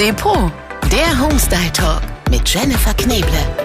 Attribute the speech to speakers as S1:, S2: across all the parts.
S1: Depot, der Homestyle Talk mit Jennifer Kneble.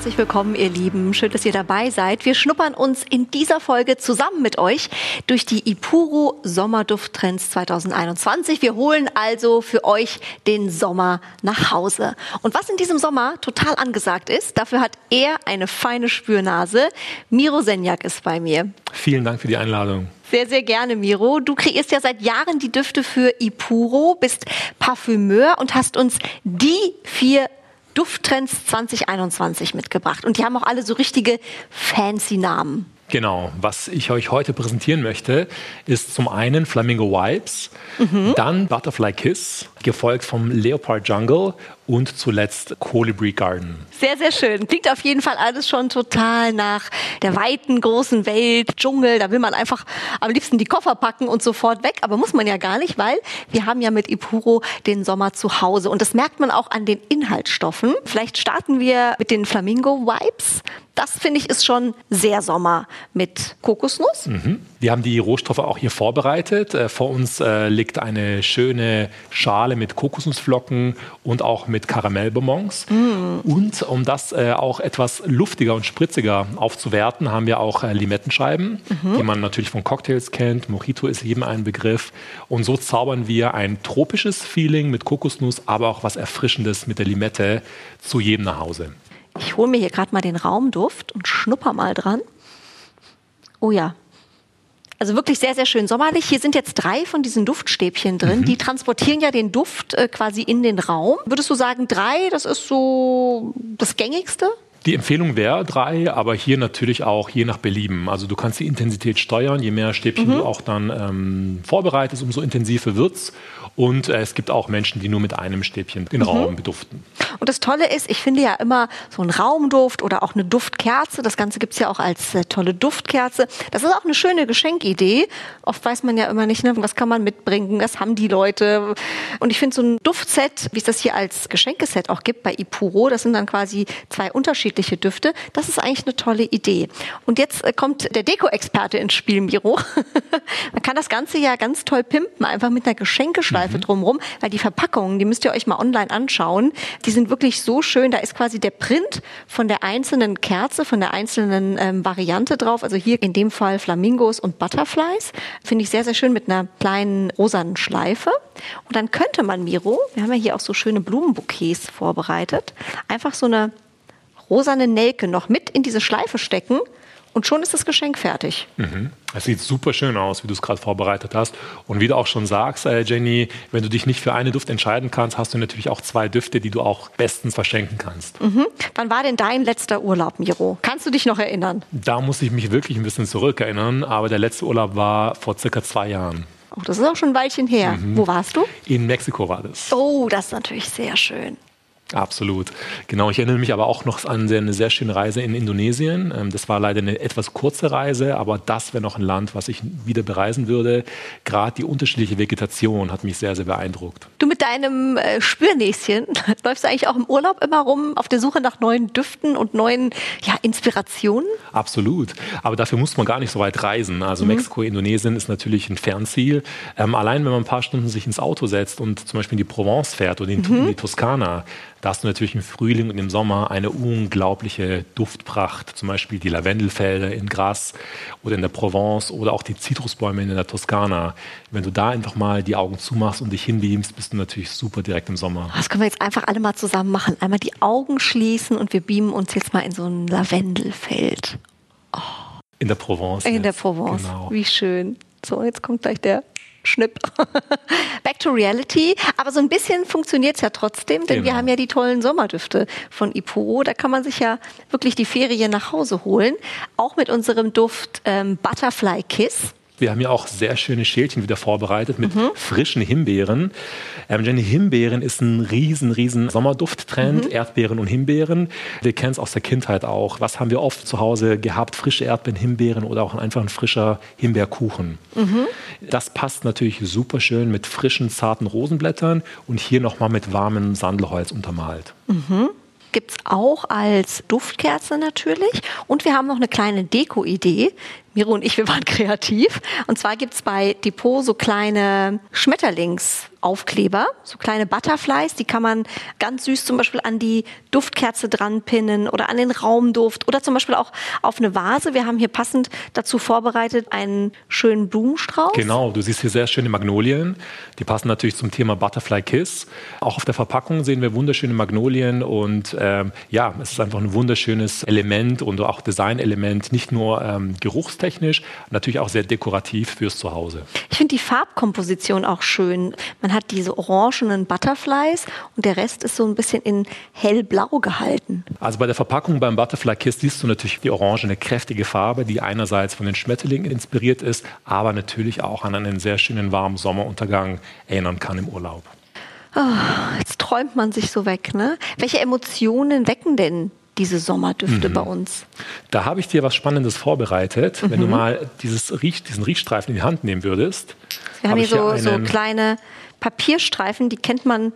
S2: Herzlich willkommen, ihr Lieben. Schön, dass ihr dabei seid. Wir schnuppern uns in dieser Folge zusammen mit euch durch die Ipuro Sommerdufttrends 2021. Wir holen also für euch den Sommer nach Hause. Und was in diesem Sommer total angesagt ist, dafür hat er eine feine Spürnase. Miro Senjak ist bei mir.
S3: Vielen Dank für die Einladung.
S2: Sehr, sehr gerne, Miro. Du kreierst ja seit Jahren die Düfte für Ipuro, bist Parfümeur und hast uns die vier Dufttrends 2021 mitgebracht. Und die haben auch alle so richtige fancy Namen.
S3: Genau, was ich euch heute präsentieren möchte, ist zum einen Flamingo Vibes, mhm. dann Butterfly Kiss, gefolgt vom Leopard Jungle und zuletzt Colibri Garden.
S2: Sehr, sehr schön. Klingt auf jeden Fall alles schon total nach der weiten, großen Welt, Dschungel. Da will man einfach am liebsten die Koffer packen und sofort weg. Aber muss man ja gar nicht, weil wir haben ja mit Ipuro den Sommer zu Hause. Und das merkt man auch an den Inhaltsstoffen. Vielleicht starten wir mit den Flamingo Vibes. Das finde ich ist schon sehr Sommer mit Kokosnuss.
S3: Mhm. Wir haben die Rohstoffe auch hier vorbereitet. Äh, vor uns äh, liegt eine schöne Schale mit Kokosnussflocken und auch mit Karamellbonbons. Mm. Und um das äh, auch etwas luftiger und spritziger aufzuwerten, haben wir auch Limettenscheiben, mhm. die man natürlich von Cocktails kennt. Mojito ist jedem ein Begriff. Und so zaubern wir ein tropisches Feeling mit Kokosnuss, aber auch was Erfrischendes mit der Limette zu jedem nach Hause.
S2: Ich hole mir hier gerade mal den Raumduft und schnupper mal dran. Oh ja. Also wirklich sehr, sehr schön sommerlich. Hier sind jetzt drei von diesen Duftstäbchen drin. Mhm. Die transportieren ja den Duft äh, quasi in den Raum. Würdest du sagen, drei, das ist so das gängigste?
S3: Die Empfehlung wäre drei, aber hier natürlich auch je nach Belieben. Also du kannst die Intensität steuern. Je mehr Stäbchen mhm. du auch dann ähm, vorbereitest, umso intensiver wird es. Und äh, es gibt auch Menschen, die nur mit einem Stäbchen den mhm. Raum beduften.
S2: Und das Tolle ist, ich finde ja immer so ein Raumduft oder auch eine Duftkerze. Das Ganze gibt es ja auch als äh, tolle Duftkerze. Das ist auch eine schöne Geschenkidee. Oft weiß man ja immer nicht, ne, was kann man mitbringen, was haben die Leute. Und ich finde so ein Duftset, wie es das hier als Geschenkeset auch gibt bei Ipuro, das sind dann quasi zwei unterschiedliche Düfte. Das ist eigentlich eine tolle Idee. Und jetzt äh, kommt der Deko-Experte ins Spiel, Miro. man kann das Ganze ja ganz toll pimpen, einfach mit einer Geschenkeschleife Schleife mhm. drumherum, weil die Verpackungen, die müsst ihr euch mal online anschauen, die sind wirklich so schön. Da ist quasi der Print von der einzelnen Kerze, von der einzelnen ähm, Variante drauf. Also hier in dem Fall Flamingos und Butterflies. Finde ich sehr, sehr schön mit einer kleinen rosanen Schleife. Und dann könnte man Miro, wir haben ja hier auch so schöne Blumenbouquets vorbereitet, einfach so eine rosane Nelke noch mit in diese Schleife stecken und schon ist das Geschenk fertig.
S3: Mhm. Es sieht super schön aus, wie du es gerade vorbereitet hast. Und wie du auch schon sagst, äh, Jenny, wenn du dich nicht für eine Duft entscheiden kannst, hast du natürlich auch zwei Düfte, die du auch bestens verschenken kannst.
S2: Mhm. Wann war denn dein letzter Urlaub, Miro? Kannst du dich noch erinnern?
S3: Da muss ich mich wirklich ein bisschen zurückerinnern, aber der letzte Urlaub war vor circa zwei Jahren.
S2: Oh, das ist auch schon ein Weilchen her. Mhm. Wo warst du?
S3: In Mexiko war das.
S2: Oh, das ist natürlich sehr schön.
S3: Absolut. Genau, ich erinnere mich aber auch noch an eine sehr schöne Reise in Indonesien. Ähm, das war leider eine etwas kurze Reise, aber das wäre noch ein Land, was ich wieder bereisen würde. Gerade die unterschiedliche Vegetation hat mich sehr, sehr beeindruckt.
S2: Du mit deinem äh, Spürnäschen läufst du eigentlich auch im Urlaub immer rum auf der Suche nach neuen Düften und neuen ja, Inspirationen?
S3: Absolut. Aber dafür muss man gar nicht so weit reisen. Also mhm. Mexiko, Indonesien ist natürlich ein Fernziel. Ähm, allein wenn man ein paar Stunden sich ins Auto setzt und zum Beispiel in die Provence fährt oder in, mhm. in die Toskana, da hast du natürlich im Frühling und im Sommer eine unglaubliche Duftpracht, zum Beispiel die Lavendelfelder in Gras oder in der Provence oder auch die Zitrusbäume in der Toskana. Wenn du da einfach mal die Augen zumachst und dich hinbeamst, bist du natürlich super direkt im Sommer.
S2: Das können wir jetzt einfach alle mal zusammen machen. Einmal die Augen schließen und wir beamen uns jetzt mal in so ein Lavendelfeld.
S3: Oh. In der Provence.
S2: In jetzt. der Provence. Genau. Wie schön. So, jetzt kommt gleich der Schnipp. Back to reality. Aber so ein bisschen funktioniert es ja trotzdem, denn genau. wir haben ja die tollen Sommerdüfte von Ipuro. Da kann man sich ja wirklich die Ferien nach Hause holen. Auch mit unserem Duft ähm, Butterfly Kiss.
S3: Wir haben ja auch sehr schöne Schälchen wieder vorbereitet mit mhm. frischen Himbeeren. Ähm, Jenny, Himbeeren ist ein riesen, riesen Sommerdufttrend. Mhm. Erdbeeren und Himbeeren. Wir kennen es aus der Kindheit auch. Was haben wir oft zu Hause gehabt? Frische Erdbeeren, Himbeeren oder auch einfach ein frischer Himbeerkuchen. Mhm. Das passt natürlich super schön mit frischen, zarten Rosenblättern und hier nochmal mit warmem Sandelholz untermalt.
S2: Mhm. Gibt es auch als Duftkerze natürlich. Und wir haben noch eine kleine Deko-Idee. Miro und ich, wir waren kreativ. Und zwar gibt es bei Depot so kleine Schmetterlingsaufkleber, so kleine Butterflies, die kann man ganz süß zum Beispiel an die Duftkerze dran pinnen oder an den Raumduft oder zum Beispiel auch auf eine Vase. Wir haben hier passend dazu vorbereitet einen schönen Blumenstrauß.
S3: Genau, du siehst hier sehr schöne Magnolien. Die passen natürlich zum Thema Butterfly Kiss. Auch auf der Verpackung sehen wir wunderschöne Magnolien und ähm, ja, es ist einfach ein wunderschönes Element und auch Designelement, nicht nur ähm, geruchstechnisch, natürlich auch sehr dekorativ fürs Zuhause.
S2: Ich finde die Farbkomposition auch schön. Man hat diese orangenen Butterflies und der Rest ist so ein bisschen in hellblau gehalten.
S3: Also bei der Verpackung beim Butterfly Kiss siehst du natürlich die orangene, kräftige Farbe, die einerseits von den Schmetterlingen inspiriert ist, aber natürlich auch an einen sehr schönen warmen Sommeruntergang erinnern kann im Urlaub.
S2: Oh, jetzt träumt man sich so weg, ne? Welche Emotionen wecken denn diese Sommerdüfte mhm. bei uns?
S3: Da habe ich dir was Spannendes vorbereitet. Mhm. Wenn du mhm. mal dieses Riech, diesen Riechstreifen in die Hand nehmen würdest.
S2: Wir haben hier so, so kleine Papierstreifen, die kennt man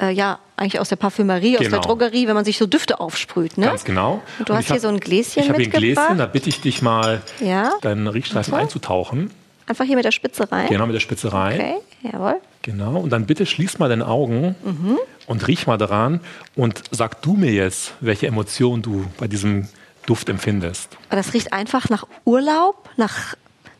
S2: äh, ja eigentlich aus der Parfümerie, genau. aus der genau. Drogerie, wenn man sich so Düfte aufsprüht. Ne?
S3: Ganz genau.
S2: Und du Und hast hier hab, so ein Gläschen
S3: Ich habe hier ein Gläschen, da bitte ich dich mal, ja? deinen Riechstreifen okay. einzutauchen.
S2: Einfach hier mit der Spitze rein?
S3: Genau, mit der Spitze rein.
S2: Okay, jawohl.
S3: Genau, und dann bitte schließ mal deine Augen mhm. und riech mal daran und sag du mir jetzt, welche Emotion du bei diesem Duft empfindest.
S2: Das riecht einfach nach Urlaub, nach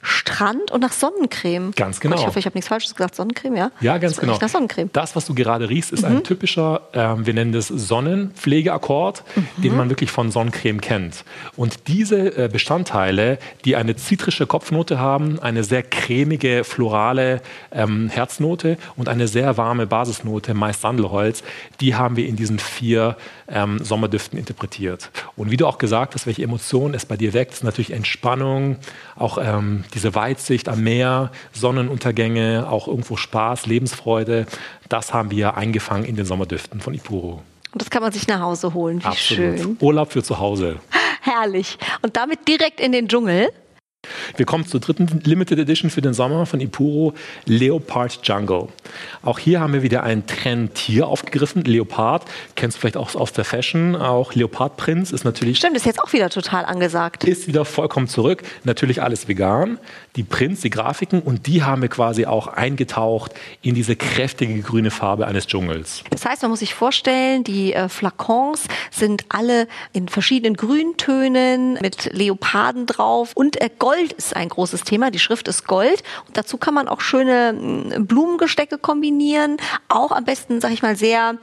S2: Strand und nach Sonnencreme.
S3: Ganz genau.
S2: Gott, ich hoffe, ich habe nichts Falsches gesagt. Sonnencreme, ja?
S3: Ja, ganz
S2: das
S3: genau.
S2: Nach Sonnencreme.
S3: Das, was du gerade riechst, ist mhm. ein typischer, äh, wir nennen das Sonnenpflegeakkord, mhm. den man wirklich von Sonnencreme kennt. Und diese äh, Bestandteile, die eine zitrische Kopfnote haben, eine sehr cremige, florale ähm, Herznote und eine sehr warme Basisnote, meist Sandelholz, die haben wir in diesen vier ähm, Sommerdüften interpretiert. Und wie du auch gesagt hast, welche Emotionen es bei dir weckt, ist natürlich Entspannung, auch ähm, diese Weitsicht am Meer, Sonnenuntergänge, auch irgendwo Spaß, Lebensfreude. Das haben wir eingefangen in den Sommerdüften von Ipuro.
S2: Und das kann man sich nach Hause holen. Wie
S3: Absolut.
S2: schön.
S3: Urlaub für zu Hause.
S2: Herrlich. Und damit direkt in den Dschungel.
S3: Wir kommen zur dritten Limited Edition für den Sommer von Ipuro, Leopard Jungle. Auch hier haben wir wieder ein Trendtier aufgegriffen, Leopard. Kennst du vielleicht auch aus der Fashion, auch Leopardprinz ist natürlich...
S2: Stimmt, ist jetzt auch wieder total angesagt.
S3: Ist wieder vollkommen zurück. Natürlich alles vegan. Die Prinz, die Grafiken und die haben wir quasi auch eingetaucht in diese kräftige grüne Farbe eines Dschungels.
S2: Das heißt, man muss sich vorstellen, die äh, Flakons sind alle in verschiedenen Grüntönen mit Leoparden drauf und äh, Gold Gold ist ein großes Thema. Die Schrift ist Gold. Und dazu kann man auch schöne mm, Blumengestecke kombinieren. Auch am besten, sag ich mal, sehr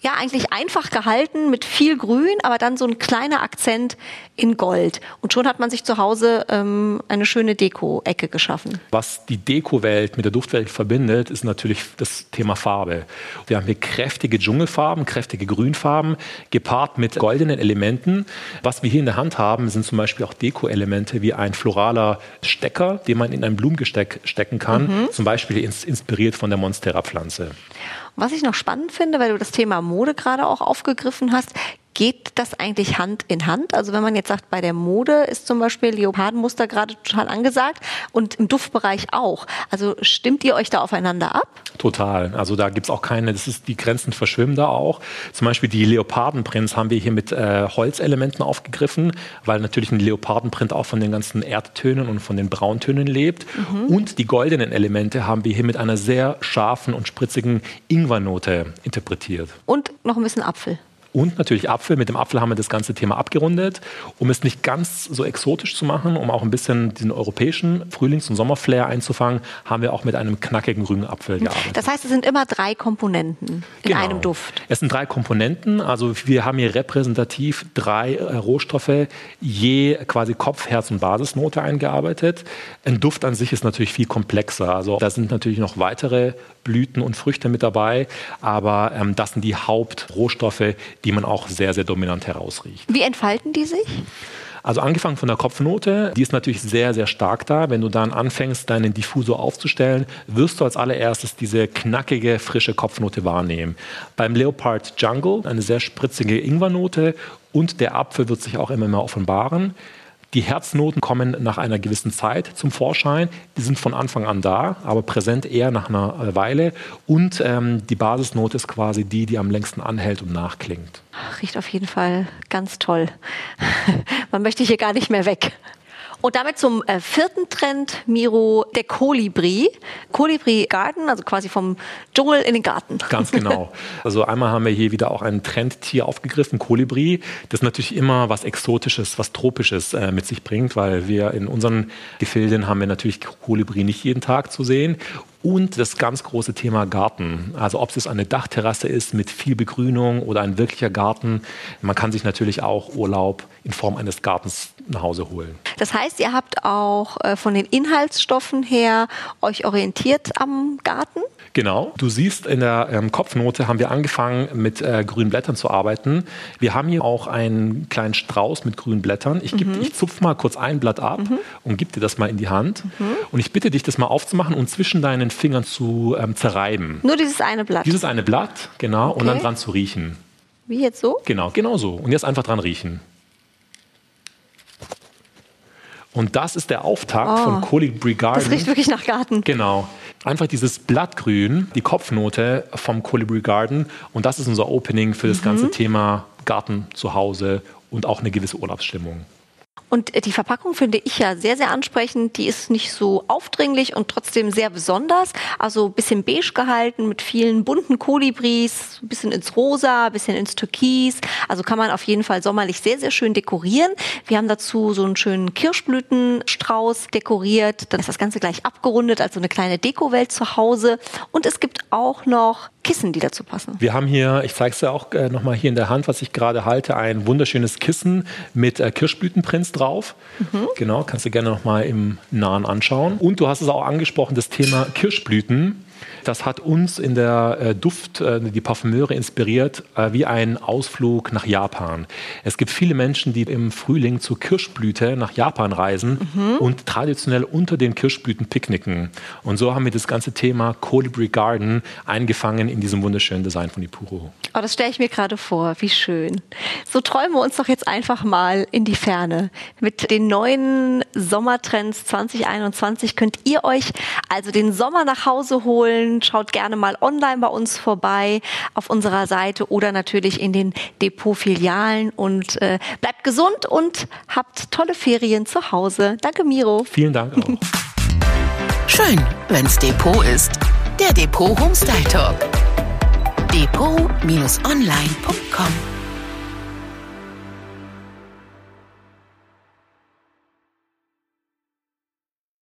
S2: ja eigentlich einfach gehalten mit viel Grün, aber dann so ein kleiner Akzent in Gold. Und schon hat man sich zu Hause ähm, eine schöne Deko-Ecke geschaffen.
S3: Was die Deko-Welt mit der Duftwelt verbindet, ist natürlich das Thema Farbe. Wir haben hier kräftige Dschungelfarben, kräftige Grünfarben, gepaart mit goldenen Elementen. Was wir hier in der Hand haben, sind zum Beispiel auch Deko-Elemente wie ein floraler Stecker, den man in ein Blumengesteck stecken kann, mhm. zum Beispiel inspiriert von der Monstera-Pflanze.
S2: Was ich noch spannend finde, weil du das Thema Mode gerade auch aufgegriffen hast, geht das eigentlich Hand in Hand? Also wenn man jetzt sagt, bei der Mode ist zum Beispiel Leopardenmuster gerade total angesagt und im Duftbereich auch. Also stimmt ihr euch da aufeinander ab?
S3: Total. Also da gibt es auch keine, das ist, die Grenzen verschwimmen da auch. Zum Beispiel die Leopardenprints haben wir hier mit äh, Holzelementen aufgegriffen, weil natürlich ein Leopardenprint auch von den ganzen Erdtönen und von den Brauntönen lebt. Mhm. Und die goldenen Elemente haben wir hier mit einer sehr scharfen und spritzigen Ingwernote interpretiert.
S2: Und noch ein bisschen Apfel
S3: und natürlich Apfel. Mit dem Apfel haben wir das ganze Thema abgerundet, um es nicht ganz so exotisch zu machen, um auch ein bisschen diesen europäischen Frühlings- und Sommerflair einzufangen, haben wir auch mit einem knackigen grünen Apfel gearbeitet.
S2: Das heißt, es sind immer drei Komponenten in
S3: genau.
S2: einem Duft.
S3: Es sind drei Komponenten. Also wir haben hier repräsentativ drei äh, Rohstoffe je quasi Kopf, Herz und Basisnote eingearbeitet. Ein Duft an sich ist natürlich viel komplexer. Also da sind natürlich noch weitere Blüten und Früchte mit dabei, aber ähm, das sind die Hauptrohstoffe, die man auch sehr, sehr dominant herausriecht.
S2: Wie entfalten die sich?
S3: Also angefangen von der Kopfnote, die ist natürlich sehr, sehr stark da. Wenn du dann anfängst, deinen Diffusor aufzustellen, wirst du als allererstes diese knackige, frische Kopfnote wahrnehmen. Beim Leopard Jungle eine sehr spritzige Ingwernote und der Apfel wird sich auch immer mehr offenbaren. Die Herznoten kommen nach einer gewissen Zeit zum Vorschein. Die sind von Anfang an da, aber präsent eher nach einer Weile. Und ähm, die Basisnote ist quasi die, die am längsten anhält und nachklingt.
S2: Riecht auf jeden Fall ganz toll. Man möchte hier gar nicht mehr weg. Und damit zum äh, vierten Trend, Miro, der Kolibri. Kolibri Garten, also quasi vom Dschungel in den Garten.
S3: Ganz genau. Also einmal haben wir hier wieder auch ein Trendtier aufgegriffen, Kolibri. Das natürlich immer was Exotisches, was Tropisches äh, mit sich bringt, weil wir in unseren Gefilden haben wir natürlich Kolibri nicht jeden Tag zu sehen. Und das ganz große Thema Garten. Also ob es eine Dachterrasse ist mit viel Begrünung oder ein wirklicher Garten. Man kann sich natürlich auch Urlaub in Form eines Gartens nach Hause holen.
S2: Das heißt, ihr habt auch äh, von den Inhaltsstoffen her euch orientiert am Garten?
S3: Genau. Du siehst, in der ähm, Kopfnote haben wir angefangen, mit äh, grünen Blättern zu arbeiten. Wir haben hier auch einen kleinen Strauß mit grünen Blättern. Ich, mhm. ich zupf mal kurz ein Blatt ab mhm. und gebe dir das mal in die Hand. Mhm. Und ich bitte dich, das mal aufzumachen und zwischen deinen Fingern zu ähm, zerreiben.
S2: Nur dieses eine Blatt?
S3: Dieses eine Blatt, genau. Okay. Und dann dran zu riechen.
S2: Wie jetzt so?
S3: Genau, genau so. Und jetzt einfach dran riechen. Und das ist der Auftakt oh, von Colibri Garden.
S2: Das riecht wirklich nach Garten.
S3: Genau. Einfach dieses Blattgrün, die Kopfnote vom Colibri Garden. Und das ist unser Opening für das mhm. ganze Thema Garten zu Hause und auch eine gewisse Urlaubsstimmung.
S2: Und äh, die Verpackung finde ich ja sehr, sehr ansprechend. Die ist nicht so aufdringlich und trotzdem sehr besonders. Also bisschen beige gehalten mit vielen bunten Kolibris, bisschen ins Rosa, bisschen ins Türkis. Also kann man auf jeden Fall sommerlich sehr, sehr schön dekorieren. Wir haben dazu so einen schönen Kirschblütenstrauß dekoriert. Dann ist das Ganze gleich abgerundet, also eine kleine Dekowelt zu Hause. Und es gibt auch noch Kissen, die dazu passen.
S3: Wir haben hier, ich zeige es ja auch äh, nochmal hier in der Hand, was ich gerade halte, ein wunderschönes Kissen mit äh, Kirschblütenprinz drauf. Mhm. Genau, kannst du gerne nochmal im Nahen anschauen. Und du hast es auch angesprochen, das Thema Kirschblüten. Das hat uns in der äh, Duft, äh, die Parfümeure inspiriert, äh, wie ein Ausflug nach Japan. Es gibt viele Menschen, die im Frühling zur Kirschblüte nach Japan reisen mhm. und traditionell unter den Kirschblüten picknicken. Und so haben wir das ganze Thema Colibri Garden eingefangen in diesem wunderschönen Design von Ipuro.
S2: Oh, das stelle ich mir gerade vor. Wie schön. So träumen wir uns doch jetzt einfach mal in die Ferne. Mit den neuen Sommertrends 2021 könnt ihr euch also den Sommer nach Hause holen Schaut gerne mal online bei uns vorbei auf unserer Seite oder natürlich in den Depot-Filialen und äh, bleibt gesund und habt tolle Ferien zu Hause. Danke, Miro.
S3: Vielen Dank auch.
S1: Schön, wenn's Depot ist. Der Depot Homestyle Talk. Depot-online.com